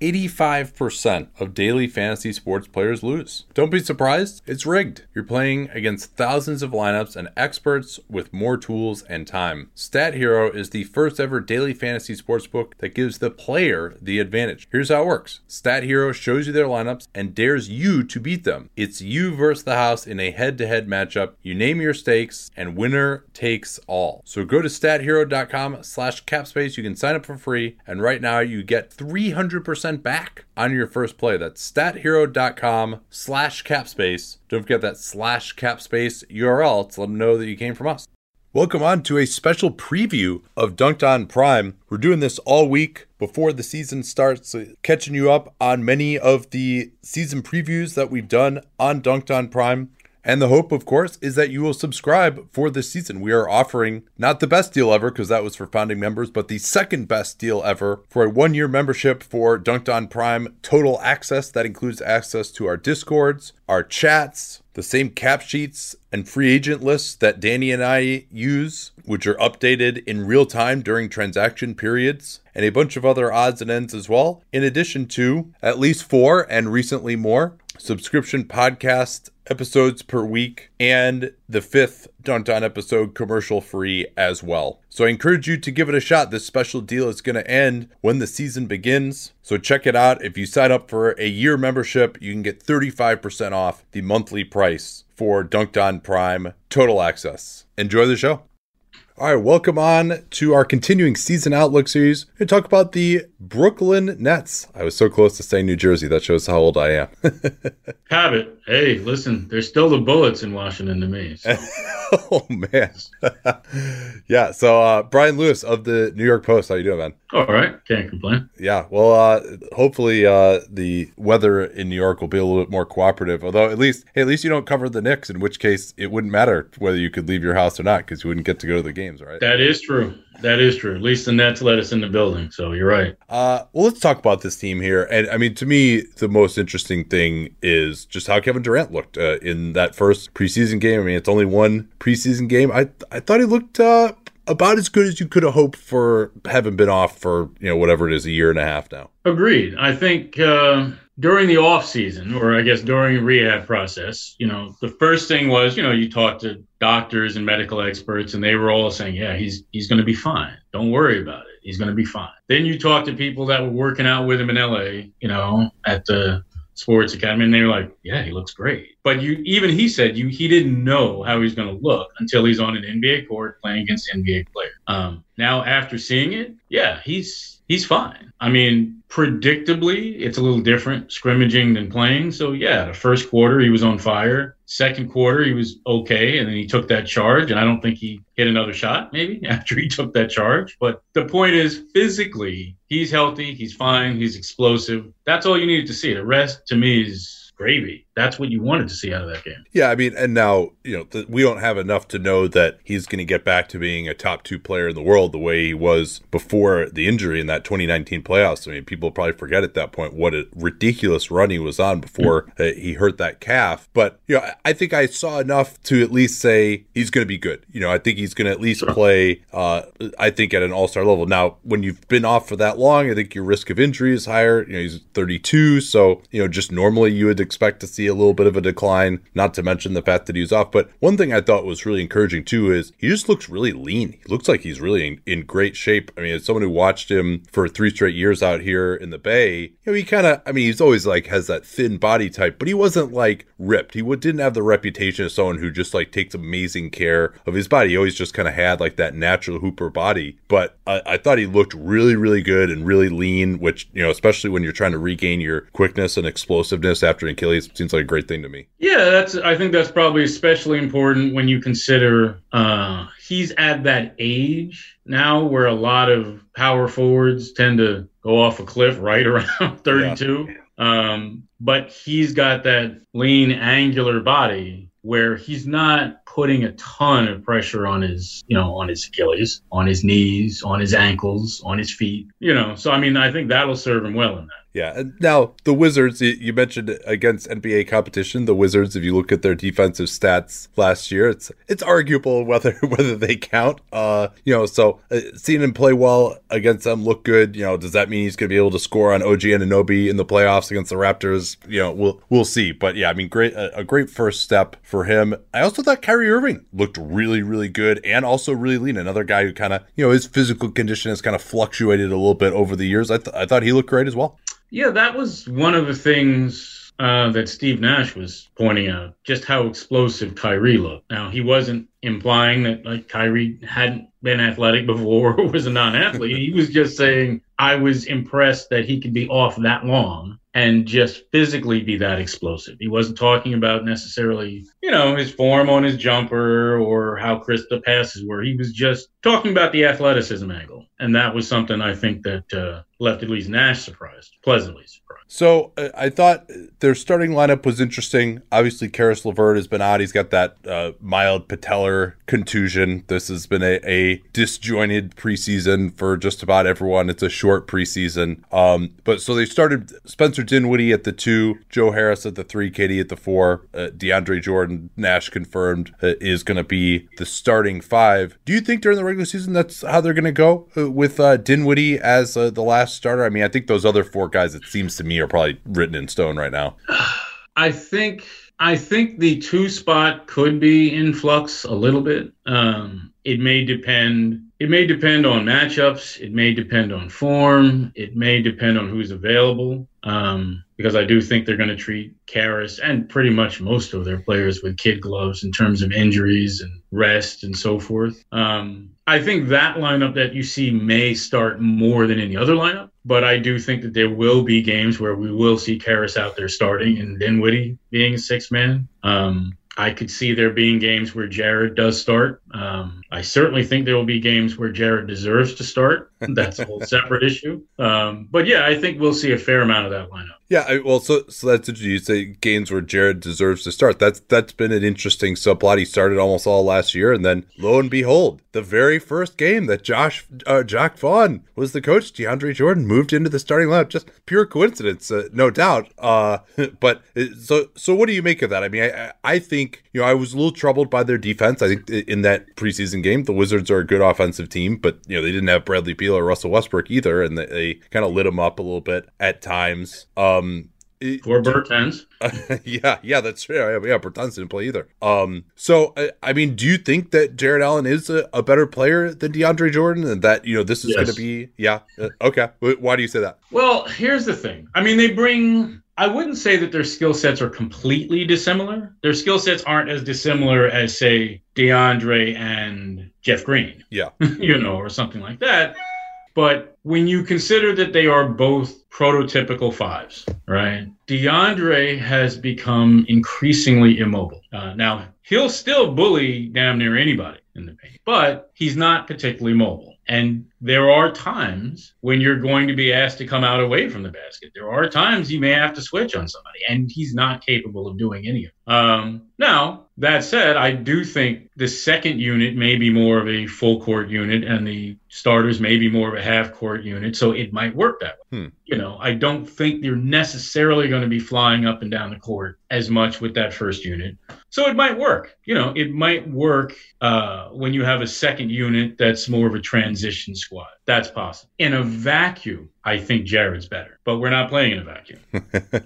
85% of daily fantasy sports players lose. Don't be surprised, it's rigged. You're playing against thousands of lineups and experts with more tools and time. Stat Hero is the first ever daily fantasy sports book that gives the player the advantage. Here's how it works Stat Hero shows you their lineups and dares you to beat them. It's you versus the house in a head to head matchup. You name your stakes, and winner takes all. So go to stathero.com slash capspace. You can sign up for free, and right now you get 300% back on your first play. That's stathero.com slash capspace. Don't forget that slash capspace URL to let them know that you came from us. Welcome on to a special preview of Dunc'd On Prime. We're doing this all week before the season starts, catching you up on many of the season previews that we've done on Dunc'd On Prime. And the hope, of course, is that you will subscribe for this season. We are offering not the best deal ever, because that was for founding members, but the second best deal ever for a one year membership for Dunc'd On Prime total access. That includes access to our discords, our chats, the same cap sheets and free agent lists that Danny and I use, which are updated in real time during transaction periods, and a bunch of other odds and ends as well, in addition to at least four and recently more subscription podcast episodes per week and the fifth Dunc'd On episode commercial free as well. So I encourage you to give it a shot. This special deal is going to end when the season begins. So check it out. If you sign up for a year membership, you can get 35% off the monthly price for Dunc'd On Prime Total Access. Enjoy the show. All right, welcome on to our continuing season outlook series. and talk about the Brooklyn Nets. I was so close to saying New Jersey. That shows how old I am. Habit. Hey, listen, there's still the bullets in Washington to me. So. oh man. yeah. So uh, Brian Lewis of the New York Post. How you doing, man? All right. Can't complain. Yeah. Well, uh, hopefully uh, the weather in New York will be a little bit more cooperative. Although at least, hey, at least you don't cover the Knicks. In which case, it wouldn't matter whether you could leave your house or not because you wouldn't get to go to the games, right? That is true. That is true. At least the Nets let us in the building, so you're right. Uh, well, let's talk about this team here. And I mean, to me, the most interesting thing is just how Kevin Durant looked uh, in that first preseason game. I mean, it's only one preseason game. I I thought he looked uh, about as good as you could have hoped for having been off for you know whatever it is, a year and a half now. Agreed. I think uh, during the off season, or I guess during rehab process, you know, the first thing was, you know, you talk to doctors and medical experts, and they were all saying, yeah, he's he's going to be fine. Don't worry about it. He's going to be fine. Then you talk to people that were working out with him in LA, you know, at the sports academy, and they were like, yeah, he looks great. But you, even he said you, he didn't know how he's going to look until he's on an NBA court playing against NBA players. Um, now, after seeing it, yeah, he's he's fine. I mean, predictably, it's a little different scrimmaging than playing. So yeah, the first quarter he was on fire. Second quarter he was okay, and then he took that charge, and I don't think he hit another shot maybe after he took that charge. But the point is, physically, he's healthy, he's fine, he's explosive. That's all you needed to see. The rest, to me, is gravy. That's what you wanted to see out of that game. Yeah, I mean, and now you know th- we don't have enough to know that he's going to get back to being a top two player in the world the way he was before the injury in that 2019 playoffs. I mean, people probably forget at that point what a ridiculous run he was on before uh, he hurt that calf. But you know, I think I saw enough to at least say he's going to be good. You know, I think he's going to at least sure. play. Uh, I think at an All Star level. Now, when you've been off for that long, I think your risk of injury is higher. You know, he's 32, so you know, just normally you would expect to see a little bit of a decline, not to mention the fact that he was off. But one thing I thought was really encouraging too is he just looks really lean. He looks like he's really in, in great shape. I mean, as someone who watched him for three straight years out here in the Bay, you know, he kind of, I mean, he's always like has that thin body type, but he wasn't like ripped. He didn't have the reputation of someone who just like takes amazing care of his body. He always just kind of had like that natural hooper body. But I, I thought he looked really, really good and really lean, which, you know, especially when you're trying to regain your quickness and explosiveness after Achilles seems like a great thing to me. Yeah, that's. I think that's probably especially important when you consider uh, he's at that age now where a lot of power forwards tend to go off a cliff right around 32. Yeah. Um, but he's got that lean, angular body where he's not putting a ton of pressure on his, you know, on his Achilles, on his knees, on his ankles, on his feet. You know, so I mean, I think that'll serve him well in that. Yeah. And now the Wizards, you mentioned against NBA competition, the Wizards. If you look at their defensive stats last year, it's it's arguable whether whether they count. Uh, you know, so uh, seeing him play well against them look good. You know, does that mean he's going to be able to score on OG Anunoby in the playoffs against the Raptors? You know, we'll we'll see. But yeah, I mean, great a, a great first step for him. I also thought Kyrie Irving looked really really good and also really lean. Another guy who kind of you know his physical condition has kind of fluctuated a little bit over the years. I th- I thought he looked great as well. Yeah, that was one of the things uh, that Steve Nash was pointing out, just how explosive Kyrie looked. Now, he wasn't implying that like Kyrie hadn't been athletic before or was a non-athlete. he was just saying I was impressed that he could be off that long and just physically be that explosive. He wasn't talking about necessarily, you know, his form on his jumper or how crisp the passes were. He was just talking about the athleticism angle. And that was something I think that uh, left at least Nash surprised, pleasantly surprised. So uh, I thought their starting lineup was interesting. Obviously, Caris LeVert has been out. He's got that uh, mild patellar contusion. This has been a, a, disjointed preseason for just about everyone. It's a short preseason. Um, but so they started Spencer Dinwiddie at the two, Joe Harris at the three, KD at the four. Uh, DeAndre Jordan, Nash confirmed, uh, is going to be the starting five. Do you think during the regular season that's how they're going to go uh, with uh, Dinwiddie as the last starter? I mean, I think those other four guys, it seems to me, are probably written in stone right now. I think I think the two spot could be in flux a little bit. Um, it may depend. It may depend on matchups. It may depend on form. It may depend on who's available. Um, because I do think they're going to treat Caris and pretty much most of their players with kid gloves in terms of injuries and rest and so forth. Um, I think that lineup that you see may start more than any other lineup, but I do think that there will be games where we will see Caris out there starting and Dinwiddie being a six man. Um, I could see there being games where Jarrett does start. Um, I certainly think there will be games where Jarrett deserves to start. That's a whole separate issue. Um, but yeah, I think we'll see a fair amount of that lineup. Yeah, I, well, so so that's interesting. You say games where Jarrett deserves to start. That's that's been an interesting subplot. He started almost all last year, and then lo and behold, the very first game that Josh uh, Jacque Vaughn was the coach, DeAndre Jordan moved into the starting lineup. Just pure coincidence, uh, no doubt. Uh, but uh, so so, what do you make of that? I mean, I I think you know I was a little troubled by their defense. I think in that preseason game, the Wizards are a good offensive team, but you know they didn't have Bradley Beal or Russell Westbrook either, and they, they kind of lit them up a little bit at times. Um, for Bertans. yeah, yeah, that's true. Yeah, yeah, Bertans didn't play either. Um, so I, I, mean, do you think that Jarrett Allen is a, a, better player than DeAndre Jordan, and that you know this is yes. going to be? Yeah, uh, okay. Why do you say that? Well, here's the thing. I mean, they bring. I wouldn't say that their skill sets are completely dissimilar. Their skill sets aren't as dissimilar as, say, DeAndre and Jeff Green. Yeah, you know, or something like that. But when you consider that they are both prototypical fives, right? DeAndre has become increasingly immobile. Uh, now, he'll still bully damn near anybody in the paint, but he's not particularly mobile. And there are times when you're going to be asked to come out away from the basket. There are times you may have to switch on somebody, and he's not capable of doing any of it. Um, now, that said, I do think the second unit may be more of a full court unit, and the starters may be more of a half court unit, so it might work that way. Hmm. You know, I don't think you're necessarily going to be flying up and down the court as much with that first unit. So it might work. You know, it might work uh, when you have a second unit that's more of a transition squad was. That's possible. In a vacuum, I think Jarrett's better, but we're not playing in a vacuum.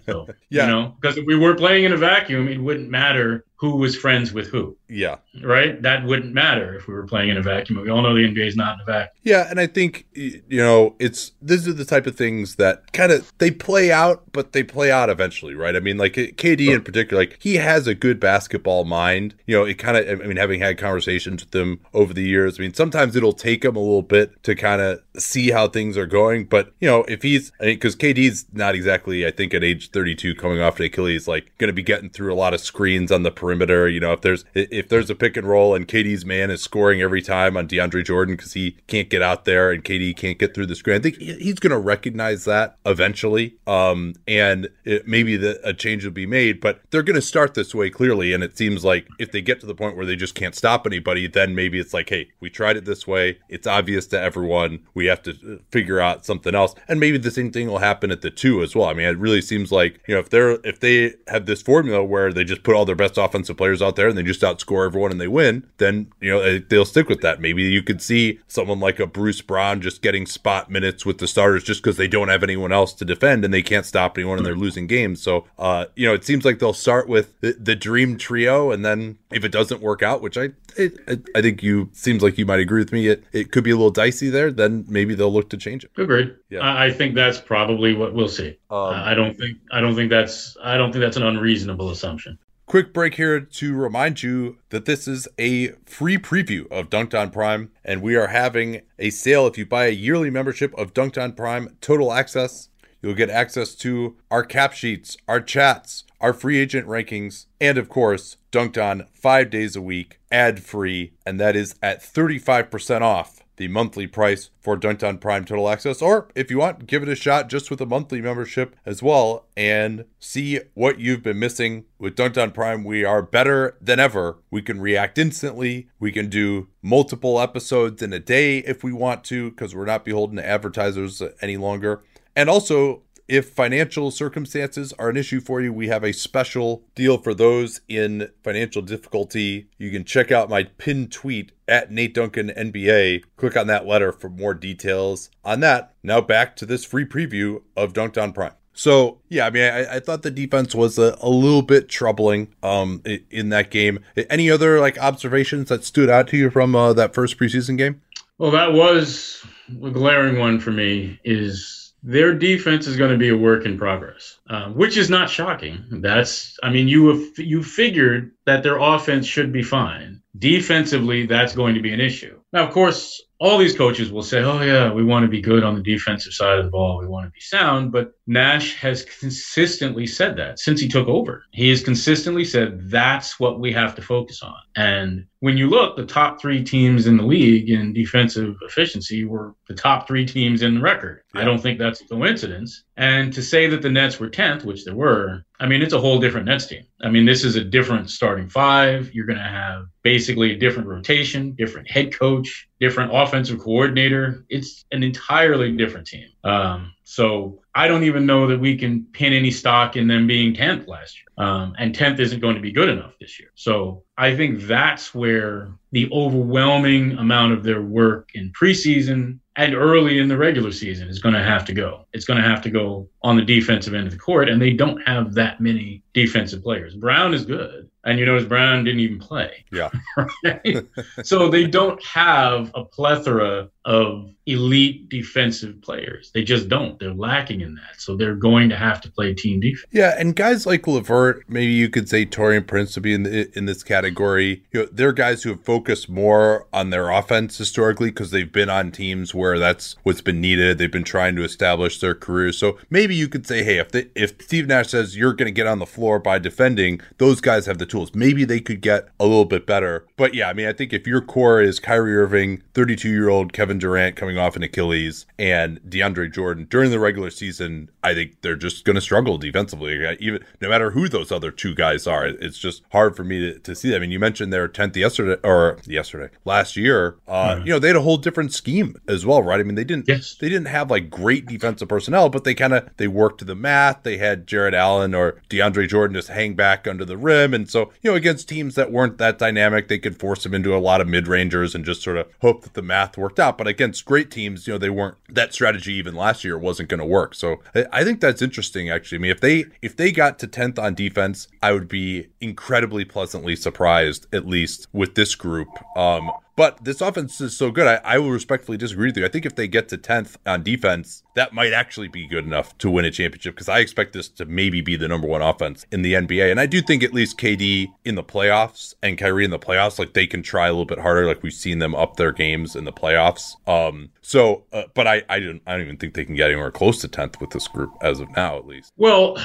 So, yeah. you know, because if we were playing in a vacuum, it wouldn't matter who was friends with who. Yeah. Right? That wouldn't matter if we were playing in a vacuum. We all know the NBA is not in a vacuum. Yeah, and I think you know, it's these are the type of things that kind of they play out, but they play out eventually, right? I mean, like eh, KD in particular, like he has a good basketball mind. You know, it kind of I mean, having had conversations with him over the years, I mean, sometimes it'll take him a little bit to kind of see how things are going, but you know, if he's because KD's not exactly, I think, at age 32 coming off an Achilles, like going to be getting through a lot of screens on the perimeter. You know, if there's if there's a pick and roll and KD's man is scoring every time on DeAndre Jordan because he can't get out there and KD can't get through the screen, I think he's going to recognize that eventually. Um, and it, maybe the, a change will be made, but they're going to start this way clearly. And it seems like if they get to the point where they just can't stop anybody, then maybe it's like, hey, we tried it this way. It's obvious to everyone. We have to uh, figure out something else. And maybe the same thing will happen at the two as well. I mean, it really seems like, you know, if they're, if they have this formula where they just put all their best offensive players out there and they just outscore everyone and they win, then, you know, they'll stick with that. Maybe you could see someone like a Bruce Brown just getting spot minutes with the starters just because they don't have anyone else to defend and they can't stop anyone and they're losing games. So, uh, you know, it seems like they'll start with the, the dream trio and then if it doesn't work out, which I, it, I think you seems like you might agree with me, it, it could be a little dicey there, then maybe they'll look to change it. Agreed. Yeah. I think that's probably what we'll see. Um, I don't think I don't think that's I don't think that's an unreasonable assumption. Quick break here to remind you that this is a free preview of Dunc'd On Prime, and we are having a sale if you buy a yearly membership of Dunc'd On Prime Total Access. You'll get access to our cap sheets, our chats, our free agent rankings, and of course, Dunc'd On five days a week, ad free, and that is at 35% off the monthly price for Dunc'd On Prime Total Access. Or if you want, give it a shot just with a monthly membership as well and see what you've been missing. With Dunc'd On Prime, we are better than ever. We can react instantly. We can do multiple episodes in a day if we want to, because we're not beholden to advertisers any longer. And also, if financial circumstances are an issue for you, we have a special deal for those in financial difficulty. You can check out my pinned tweet at Nate Duncan NBA. Click on that letter for more details on that. Now back to this free preview of Dunc'd on Prime. So yeah, I mean, I, I thought the defense was a, a, little bit troubling um in that game. Any other like observations that stood out to you from uh, that first preseason game? Well, that was a glaring one for me. Is their defense is going to be a work in progress, uh, which is not shocking. That's, I mean, you have, you figured that their offense should be fine. Defensively, that's going to be an issue. Now, of course, all these coaches will say, oh, yeah, we want to be good on the defensive side of the ball. We want to be sound. But Nash has consistently said that since he took over. He has consistently said that's what we have to focus on. And when you look, the top three teams in the league in defensive efficiency were the top three teams in the record. Yeah. I don't think that's a coincidence. And to say that the Nets were 10th, which they were, I mean, it's a whole different Nets team. I mean, this is a different starting five. You're going to have basically a different rotation, different head coach, different offensive coordinator. It's an entirely different team. Um, so I don't even know that we can pin any stock in them being 10th last year. Um, and 10th isn't going to be good enough this year. So I think that's where the overwhelming amount of their work in preseason and early in the regular season is going to have to go. It's going to have to go on the defensive end of the court, and they don't have that many defensive players. Brown is good, and you notice Brown didn't even play. Yeah. right? so they don't have a plethora of elite defensive players. They just don't. They're lacking in that. So they're going to have to play team defense. Yeah, and guys like LeVert, maybe you could say Taurean Prince to be in the, in this category. You know, they're guys who have focused more on their offense historically because they've been on teams where that's what's been needed. They've been trying to establish their careers. So maybe you could say, hey, if they, if Steve Nash says you're going to get on the floor by defending, those guys have the tools. Maybe they could get a little bit better. But yeah, I mean, I think if your core is Kyrie Irving, 32 year old Kevin Durant coming off an Achilles, and DeAndre Jordan during the regular season, I think they're just going to struggle defensively. Even no matter who those other two guys are, it's just hard for me to, to see. That. I mean, you mentioned their 10th yesterday or yesterday last year. Uh, mm-hmm. You know, they had a whole different scheme as well, right? I mean, they didn't yes. they didn't have like great defensive personnel, but they kind of they worked to the math. They had Jarrett Allen or DeAndre Jordan just hang back under the rim, and so you know against teams that weren't that dynamic, they could force them into a lot of mid rangers and just sort of hope that the math worked out. But against great teams, you know, they weren't that strategy even last year wasn't going to work. So I think that's interesting actually. I mean, if they if they got to 10th on defense, I would be incredibly pleasantly surprised at least with this group. Um but this offense is so good. I, I will respectfully disagree with you. I think if they get to 10th on defense, that might actually be good enough to win a championship because I expect this to maybe be the number one offense in the NBA. And I do think at least KD in the playoffs and Kyrie in the playoffs, like they can try a little bit harder. Like we've seen them up their games in the playoffs. Um, so, uh, but I, I don't, I don't even think they can get anywhere close to 10th with this group as of now, at least. Well,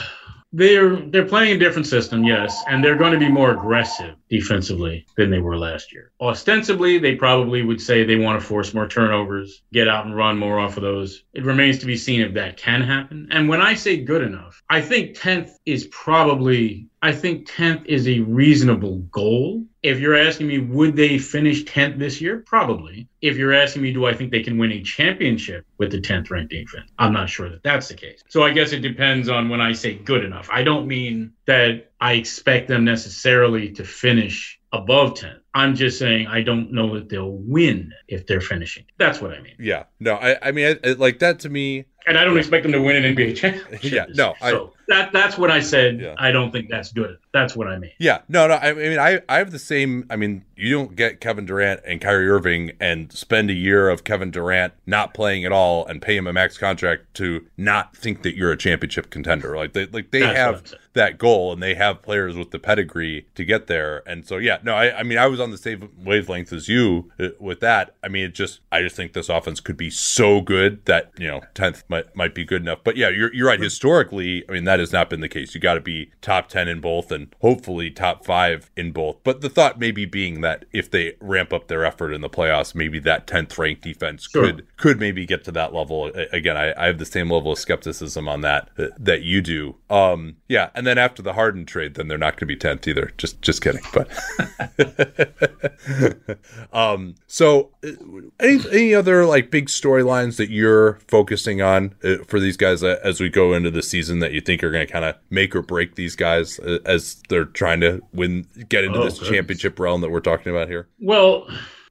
they're they're playing a different system, yes, and they're going to be more aggressive defensively than they were last year. Ostensibly, they probably would say they want to force more turnovers, get out and run more off of those. It remains to be seen if that can happen. And when I say good enough, I think 10th is probably I think 10th is a reasonable goal. If you're asking me, would they finish 10th this year? Probably. If you're asking me, do I think they can win a championship with the 10th ranked defense? I'm not sure that that's the case. So I guess it depends on when I say good enough. I don't mean that I expect them necessarily to finish above 10. I'm just saying I don't know that they'll win if they're finishing. That's what I mean. Yeah. No, I, I mean, I, I, like that to me. And I don't expect them to win an NBA championship. Yeah. No. So that that's what I said. Yeah. I don't think that's good. That's what I mean. Yeah. No. No. I mean, I I have the same. I mean, you don't get Kevin Durant and Kyrie Irving and spend a year of Kevin Durant not playing at all and pay him a max contract to not think that you're a championship contender. Like they like they that's have that goal and they have players with the pedigree to get there. And so yeah. No. I I mean, I was on the same wavelength as you uh, with that. I mean, it just I just think this offense could be so good that you know tenth might might be good enough. But yeah, you're you're right. Historically, I mean that has not been the case. You got to be top ten in both and hopefully top five in both. But the thought maybe being that if they ramp up their effort in the playoffs, maybe that tenth ranked defense sure. could could maybe get to that level. Again, I, I have the same level of skepticism on that uh, that you do. Um, yeah, and then after the Harden trade, then they're not going to be tenth either. Just just kidding, but. um, so, uh, any any other like big storylines that you're focusing on uh, for these guys as we go into the season that you think are going to kind of make or break these guys as they're trying to win, get into oh, this goodness. championship realm that we're talking about here? Well,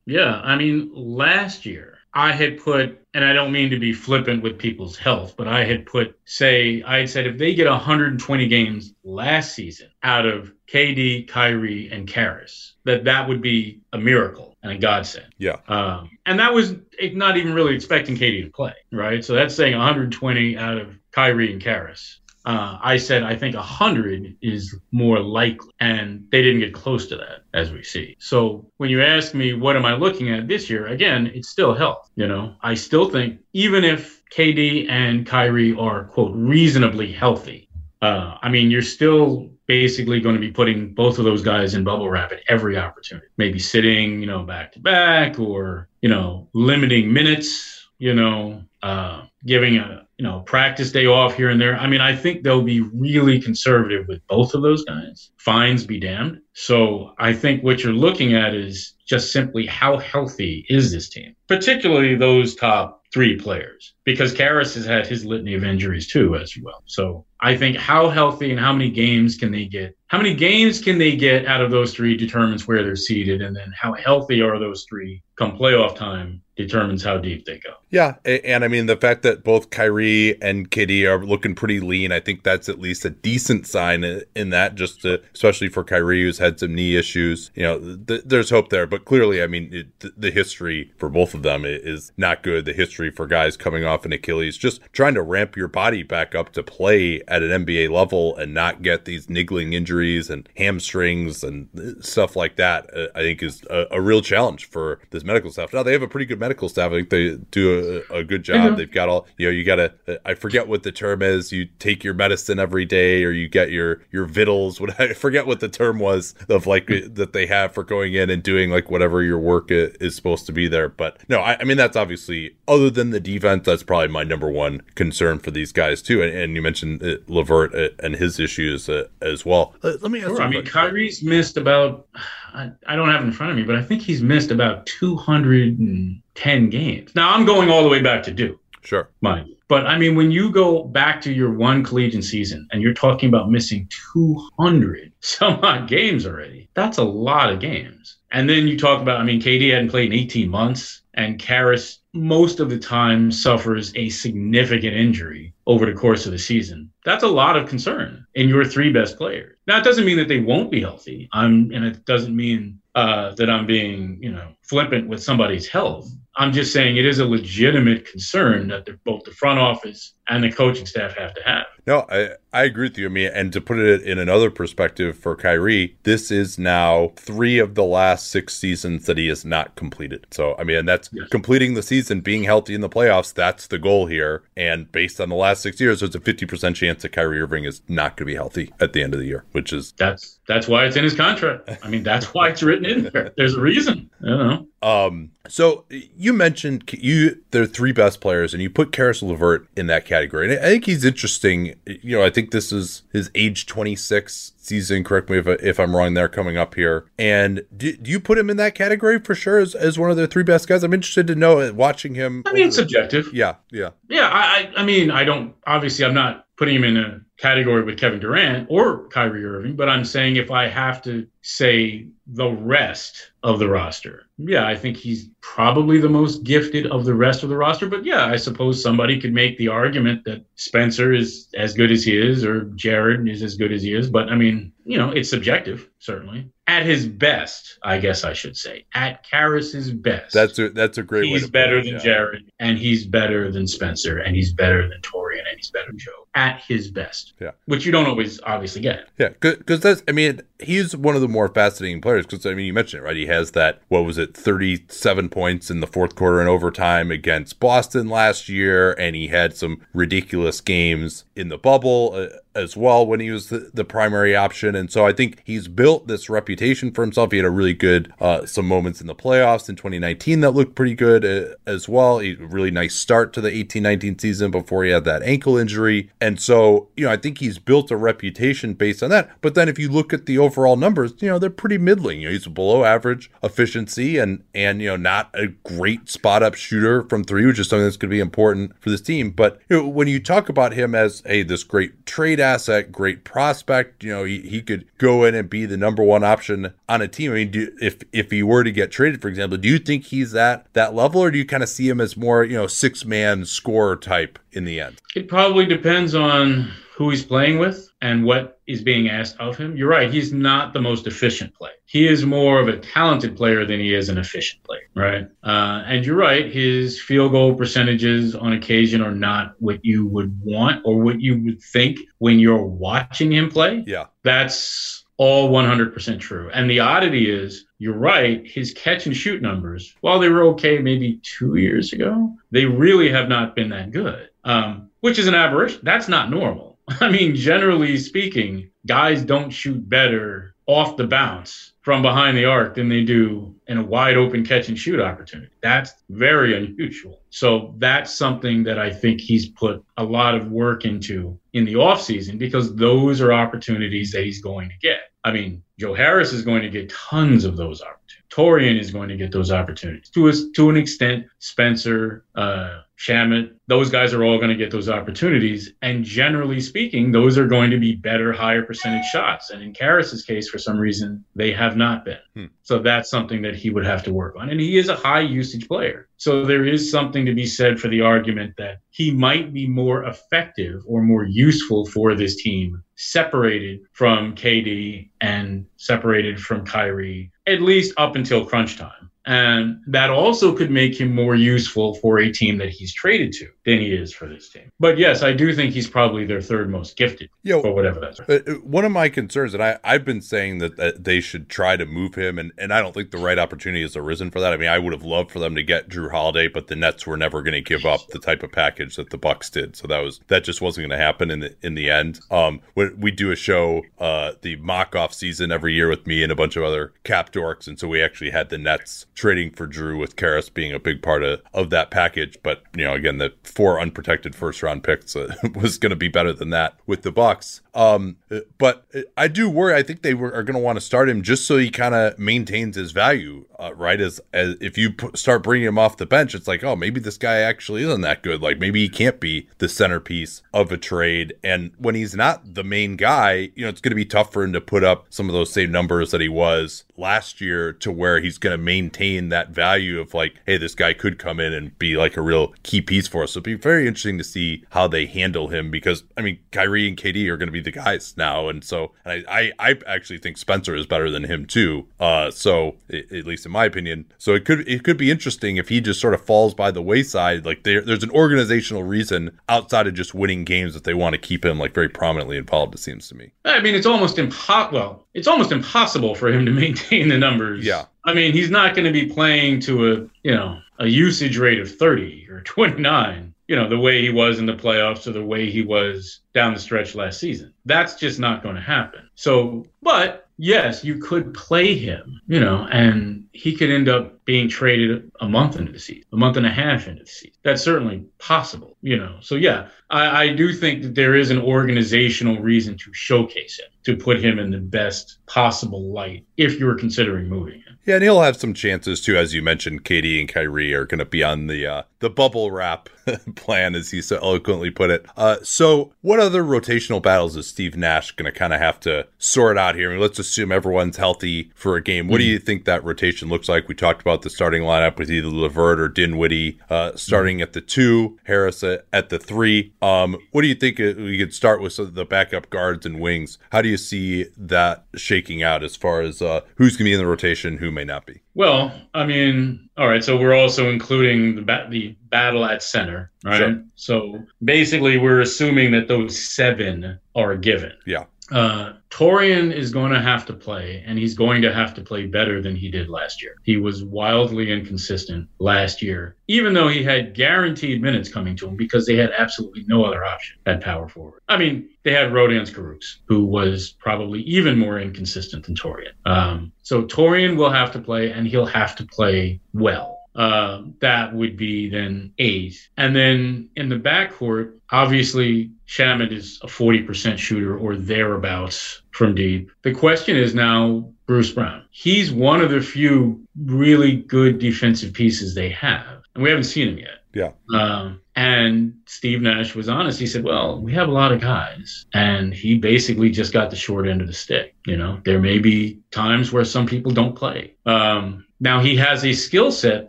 yeah, I mean, last year I had put, and I don't mean to be flippant with people's health, but I had put, say, I had said if they get 120 games last season out of KD, Kyrie, and Caris, that that would be a miracle and a godsend. Yeah. Um, and that was not even really expecting KD to play, right? So that's saying 120 out of Kyrie and Caris. Uh, I said I think 100 is more likely, and they didn't get close to that, as we see. So when you ask me what am I looking at this year, again, it's still health. You know, I still think even if KD and Kyrie are quote reasonably healthy, uh, I mean, you're still basically going to be putting both of those guys in bubble wrap at every opportunity. Maybe sitting, you know, back to back, or you know, limiting minutes. You know, uh, giving a you know practice day off here and there. I mean, I think they'll be really conservative with both of those guys. Fines be damned. So I think what you're looking at is just simply how healthy is this team, particularly those top three players, because Caris has had his litany of injuries too, as well. So I think how healthy and how many games can they get? How many games can they get out of those three determines where they're seated, and then how healthy are those three come playoff time determines how deep they go. Yeah, and I mean the fact that both Kyrie and KD are looking pretty lean, I think that's at least a decent sign in that. Just to, especially for Kyrie, who's had some knee issues, you know, th- there's hope there. But clearly, I mean, it, the history for both of them is not good. The history for guys coming off an Achilles, just trying to ramp your body back up to play at an NBA level and not get these niggling injuries and hamstrings and stuff like that, uh, I think is a, a real challenge for this medical staff. Now they have a pretty good medical staff. I think they do a, a good job. Mm-hmm. They've got all you know. You got to. I forget what the term is. You take your medicine every day, or you get your your vittles. What I forget what the term was of like that they have for going in and doing like whatever your work is supposed to be there. But no, I, I mean that's obviously other than the defense, that's probably my number one concern for these guys too. And, and you mentioned uh, LeVert uh, and his issues uh, as well. Uh, let me ask. Sure. I mean, Kyrie's missed about I, I don't have it in front of me, but I think he's missed about 210 games. Now I'm going all the way back to Duke. Sure. Mind. But I mean, when you go back to your one collegiate season and you're talking about missing 200 some odd games already, that's a lot of games. And then you talk about, I mean, KD hadn't played in 18 months, and Caris most of the time suffers a significant injury over the course of the season. That's a lot of concern in your three best players. Now, it doesn't mean that they won't be healthy. I'm, and it doesn't mean uh, that I'm being, you know, flippant with somebody's health. I'm just saying it is a legitimate concern that both the front office and the coaching staff have to have. No, I, I agree with you. I mean, and to put it in another perspective for Kyrie, this is now three of the last six seasons that he has not completed. So, I mean, that's yes. completing the season, being healthy in the playoffs. That's the goal here. And based on the last six years, there's a 50% chance that Kyrie Irving is not going to be healthy at the end of the year, which is that's that's why it's in his contract. I mean, that's why it's written in there. There's a reason. you don't Um, so you mentioned you the three best players, and you put Caris LeVert in that category. And I think he's interesting. You know, I think this is his age 26 season. Correct me if, if I'm wrong there coming up here. And do, do, you put him in that category for sure as, as one of the three best guys? I'm interested to know uh, watching him. I mean, subjective. Yeah, yeah, yeah. I, I mean, I don't. Obviously, I'm not putting him in a category with Kevin Durant or Kyrie Irving, but I'm saying if I have to say the rest of the roster, yeah, I think he's probably the most gifted of the rest of the roster. But yeah, I suppose somebody could make the argument that Spencer is as good as he is or Jarrett is as good as he is. But I mean, you know, it's subjective, certainly. At his best, I guess I should say, at Caris's best. That's a that's a great. He's better than yeah. Jarrett, and he's better than Spencer, and he's better than Taurean, and he's better than Joe. At his best, yeah, which you don't always obviously get. Yeah, because that's. I mean, he's one of the more fascinating players because I mean, you mentioned it right. He has that. What was it? Thirty-seven points in the fourth quarter and overtime against Boston last year, and he had some ridiculous games in the bubble. Uh, as well when he was the, the, primary option. And so I think he's built this reputation for himself. He had a really good, uh, some moments in the playoffs in 2019 that looked pretty good uh, as well. A really nice start to the 18 19 season before he had that ankle injury. And so, you know, I think he's built a reputation based on that. But then if you look at the overall numbers, you know, they're pretty middling. You know, he's below average efficiency and, and, you know, not a great spot up shooter from three, which is something that's going to be important for this team. But you know, when you talk about him as, a this great trade asset, great prospect. You know, he, he could go in and be the number one option on a team. I mean, do, if if he were to get traded, for example, do you think he's that that level, or do you kind of see him as more you know six man scorer type in the end? It probably depends on who he's playing with and what is being asked of him. You're right. He's not the most efficient player. He is more of a talented player than he is an efficient player, right? Uh, and you're right. His field goal percentages on occasion are not what you would want or what you would think when you're watching him play. Yeah. That's all 100% true. And the oddity is, you're right, his catch and shoot numbers, while they were okay maybe two years ago, they really have not been that good, um, which is an aberration. That's not normal I mean, generally speaking, guys don't shoot better off the bounce from behind the arc than they do in a wide open catch and shoot opportunity. That's very unusual. So that's something that I think he's put a lot of work into in the offseason because those are opportunities that he's going to get. I mean, Joe Harris is going to get tons of those opportunities. Taurean is going to get those opportunities to a, to an extent. Spencer, uh, Shamet, those guys are all going to get those opportunities. And generally speaking, those are going to be better, higher percentage shots. And in Caris's case, for some reason, they have not been. Hmm. So that's something that he would have to work on. And he is a high usage player. So there is something to be said for the argument that he might be more effective or more useful for this team separated from KD and separated from Kyrie, at least up until crunch time. And that also could make him more useful for a team that he's traded to than he is for this team. But yes, I do think he's probably their third most gifted, Yo, or whatever that's. Uh, uh, one of my concerns, and I, I've been saying that, that they should try to move him, and, and I don't think the right opportunity has arisen for that. I mean, I would have loved for them to get Jrue Holiday, but the Nets were never going to give up the type of package that the Bucks did. So that was that just wasn't going to happen in the in the end. Um, when we do a show, uh, the mock off season every year with me and a bunch of other cap dorks, and so we actually had the Nets trading for Jrue with Caris being a big part of, of that package. But you know, again, the four unprotected first round picks uh, was going to be better than that with the Bucks. Um, but I do worry. I think they were, are going to want to start him just so he kind of maintains his value, uh, right? As as if you p- start bringing him off the bench, it's like, oh, maybe this guy actually isn't that good. Like maybe he can't be the centerpiece of a trade. And when he's not the main guy, you know, it's going to be tough for him to put up some of those same numbers that he was last year to where he's going to maintain that value of like, hey, this guy could come in and be like a real key piece for us. So it'll be very interesting to see how they handle him because I mean, Kyrie and KD are going to be the guys now, and so and I, I, I actually think Spencer is better than him too. Uh, so at least in my opinion, so it could it could be interesting if he just sort of falls by the wayside. Like there, there's an organizational reason outside of just winning games that they want to keep him like very prominently involved. It seems to me. I mean, it's almost impossible. Well, it's almost impossible for him to maintain the numbers. Yeah. I mean, he's not going to be playing to a you know a usage rate of 30 or 29 you know, the way he was in the playoffs or the way he was down the stretch last season. That's just not going to happen. So, but yes, you could play him, you know, and he could end up being traded a month into the season, a month and a half into the season. That's certainly possible, you know. So, yeah, I, I do think that there is an organizational reason to showcase him, to put him in the best possible light if you're considering moving him. Yeah, and he'll have some chances too, as you mentioned. KD and Kyrie are going to be on the uh, the bubble wrap plan, as he so eloquently put it. Uh, so, what other rotational battles is Steve Nash going to kind of have to sort out here? I mean, let's assume everyone's healthy for a game. What mm-hmm. do you think that rotation looks like? We talked about the starting lineup with either LeVert or Dinwiddie uh, starting at the two, Harris at the three. Um, what do you think? Uh, we could start with the backup guards and wings. How do you see that shaking out as far as uh, who's going to be in the rotation, who may not be? Well, I mean, all right. So we're also including the ba- the battle at center, right? Sure. So basically, we're assuming that those seven are given. Yeah uh, Taurean is going to have to play, and he's going to have to play better than he did last year. He was wildly inconsistent last year, even though he had guaranteed minutes coming to him because they had absolutely no other option at power forward. I mean, they had Rodions Kurucs, who was probably even more inconsistent than Taurean. Um, so Taurean will have to play, and he'll have to play well. Uh, that would be then eight. And then in the backcourt, obviously Shamet is a 40% shooter or thereabouts from deep. The question is now Bruce Brown. He's one of the few really good defensive pieces they have. And we haven't seen him yet. Yeah. Um, and Steve Nash was honest. He said, Well, we have a lot of guys. And he basically just got the short end of the stick. You know, there may be times where some people don't play. Um, now he has a skill set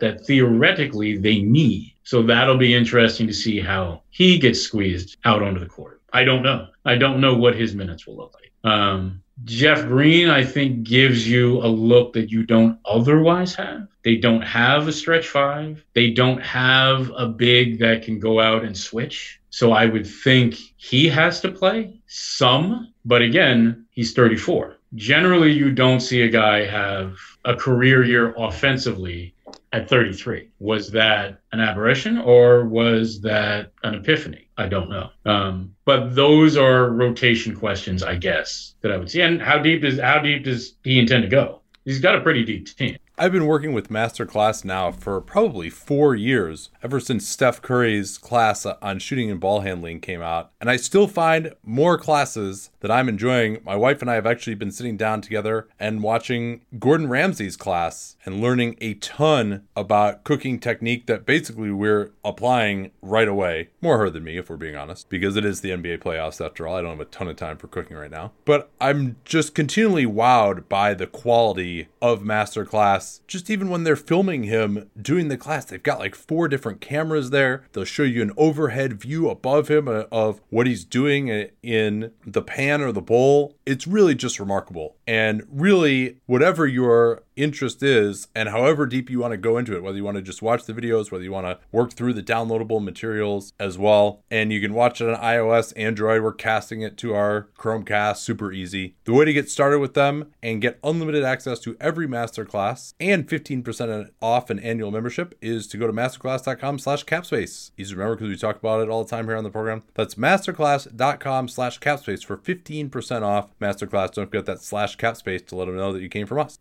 that theoretically they need. So that'll be interesting to see how he gets squeezed out onto the court. I don't know. I don't know what his minutes will look like. Um, Jeff Green, I think, gives you a look that you don't otherwise have. They don't have a stretch five. They don't have a big that can go out and switch. So I would think he has to play some, but again, he's 34 generally you don't see a guy have a career year offensively at 33. Was that an aberration or was that an epiphany? I don't know. Um, but those are rotation questions, I guess, that I would see. And how deep does how deep does he intend to go? He's got a pretty deep team. I've been working with Masterclass now for probably four years, ever since Steph Curry's class on shooting and ball handling came out. And I still find more classes that I'm enjoying. My wife and I have actually been sitting down together and watching Gordon Ramsay's class and learning a ton about cooking technique that basically we're applying right away. More her than me, if we're being honest, because it is the NBA playoffs after all. I don't have a ton of time for cooking right now. But I'm just continually wowed by the quality of Masterclass just even when they're filming him doing the class, they've got like four different cameras there. They'll show you an overhead view above him uh, of what he's doing in the pan or the bowl. It's really just remarkable. And really, whatever your interest is and however deep you want to go into it, whether you want to just watch the videos, whether you want to work through the downloadable materials as well. And you can watch it on iOS, Android. We're casting it to our Chromecast, super easy. The way to get started with them and get unlimited access to every masterclass and 15% off an annual membership is to go to masterclass.com slash capspace. Easy to remember because we talk about it all the time here on the program. That's masterclass.com slash capspace for 15% off masterclass. Don't forget that slash capspace to let them know that you came from us.